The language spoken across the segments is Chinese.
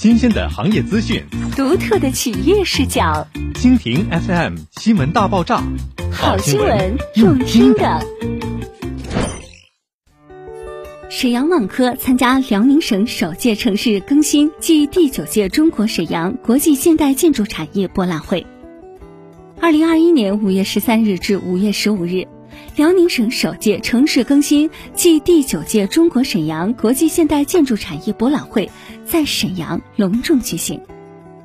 新鲜的行业资讯，独特的企业视角。蜻蜓 FM 新闻大爆炸，好新闻用听的。沈阳万科参加辽宁省首届城市更新暨第九届中国沈阳国际现代建筑产业博览会。二零二一年五月十三日至五月十五日。辽宁省首届城市更新暨第九届中国沈阳国际现代建筑产业博览会在沈阳隆重举行。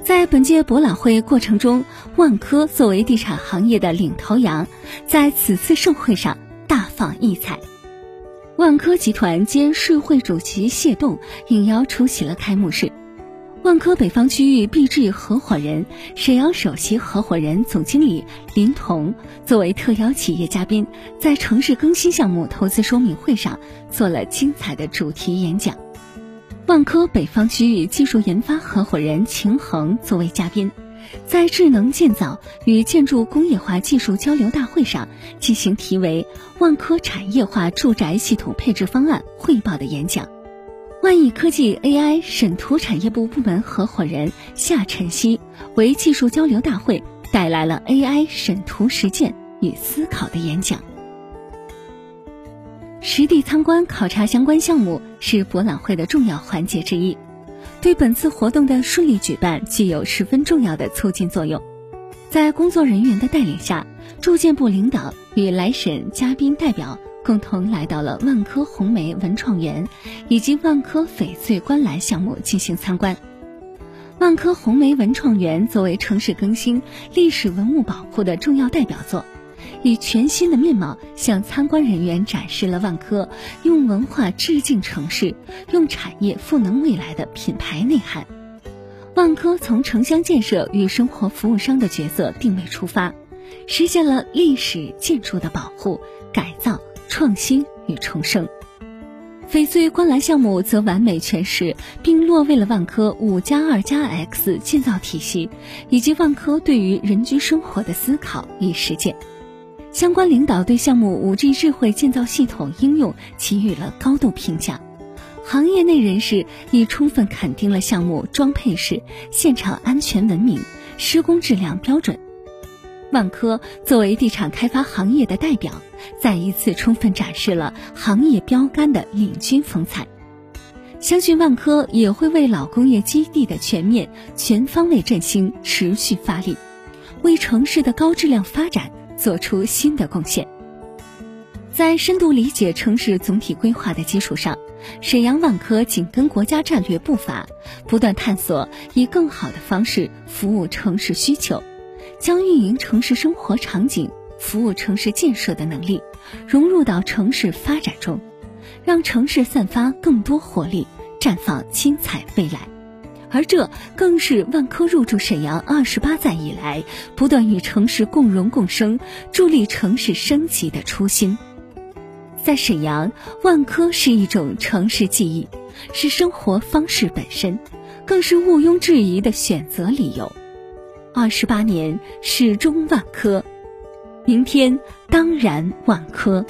在本届博览会过程中，万科作为地产行业的领头羊，在此次盛会上大放异彩。万科集团兼世会主席谢栋应邀出席了开幕式。万科北方区域 BG 合伙人、沈阳首席合伙人、总经理林彤作为特邀企业嘉宾，在城市更新项目投资说明会上做了精彩的主题演讲。万科北方区域技术研发合伙人秦恒作为嘉宾，在智能建造与建筑工业化技术交流大会上进行题为“万科产业化住宅系统配置方案汇报”的演讲。万亿科技 AI 审图产业部部门合伙人夏晨曦为技术交流大会带来了 AI 审图实践与思考的演讲。实地参观考察相关项目是博览会的重要环节之一，对本次活动的顺利举办具有十分重要的促进作用。在工作人员的带领下，住建部领导与来审嘉宾代表。共同来到了万科红梅文创园以及万科翡翠观澜项目进行参观。万科红梅文创园作为城市更新、历史文物保护的重要代表作，以全新的面貌向参观人员展示了万科用文化致敬城市、用产业赋能未来的品牌内涵。万科从城乡建设与生活服务商的角色定位出发，实现了历史建筑的保护、改造。创新与重生，翡翠观澜项目则完美诠释并落位了万科五加二加 X 建造体系，以及万科对于人居生活的思考与实践。相关领导对项目五 G 智慧建造系统应用给予了高度评价，行业内人士亦充分肯定了项目装配式、现场安全文明、施工质量标准。万科作为地产开发行业的代表，再一次充分展示了行业标杆的领军风采。相信万科也会为老工业基地的全面、全方位振兴持续发力，为城市的高质量发展做出新的贡献。在深度理解城市总体规划的基础上，沈阳万科紧跟国家战略步伐，不断探索以更好的方式服务城市需求。将运营城市生活场景、服务城市建设的能力融入到城市发展中，让城市散发更多活力，绽放精彩未来。而这更是万科入驻沈阳二十八载以来，不断与城市共荣共生、助力城市升级的初心。在沈阳，万科是一种城市记忆，是生活方式本身，更是毋庸置疑的选择理由。二十八年始终万科，明天当然万科。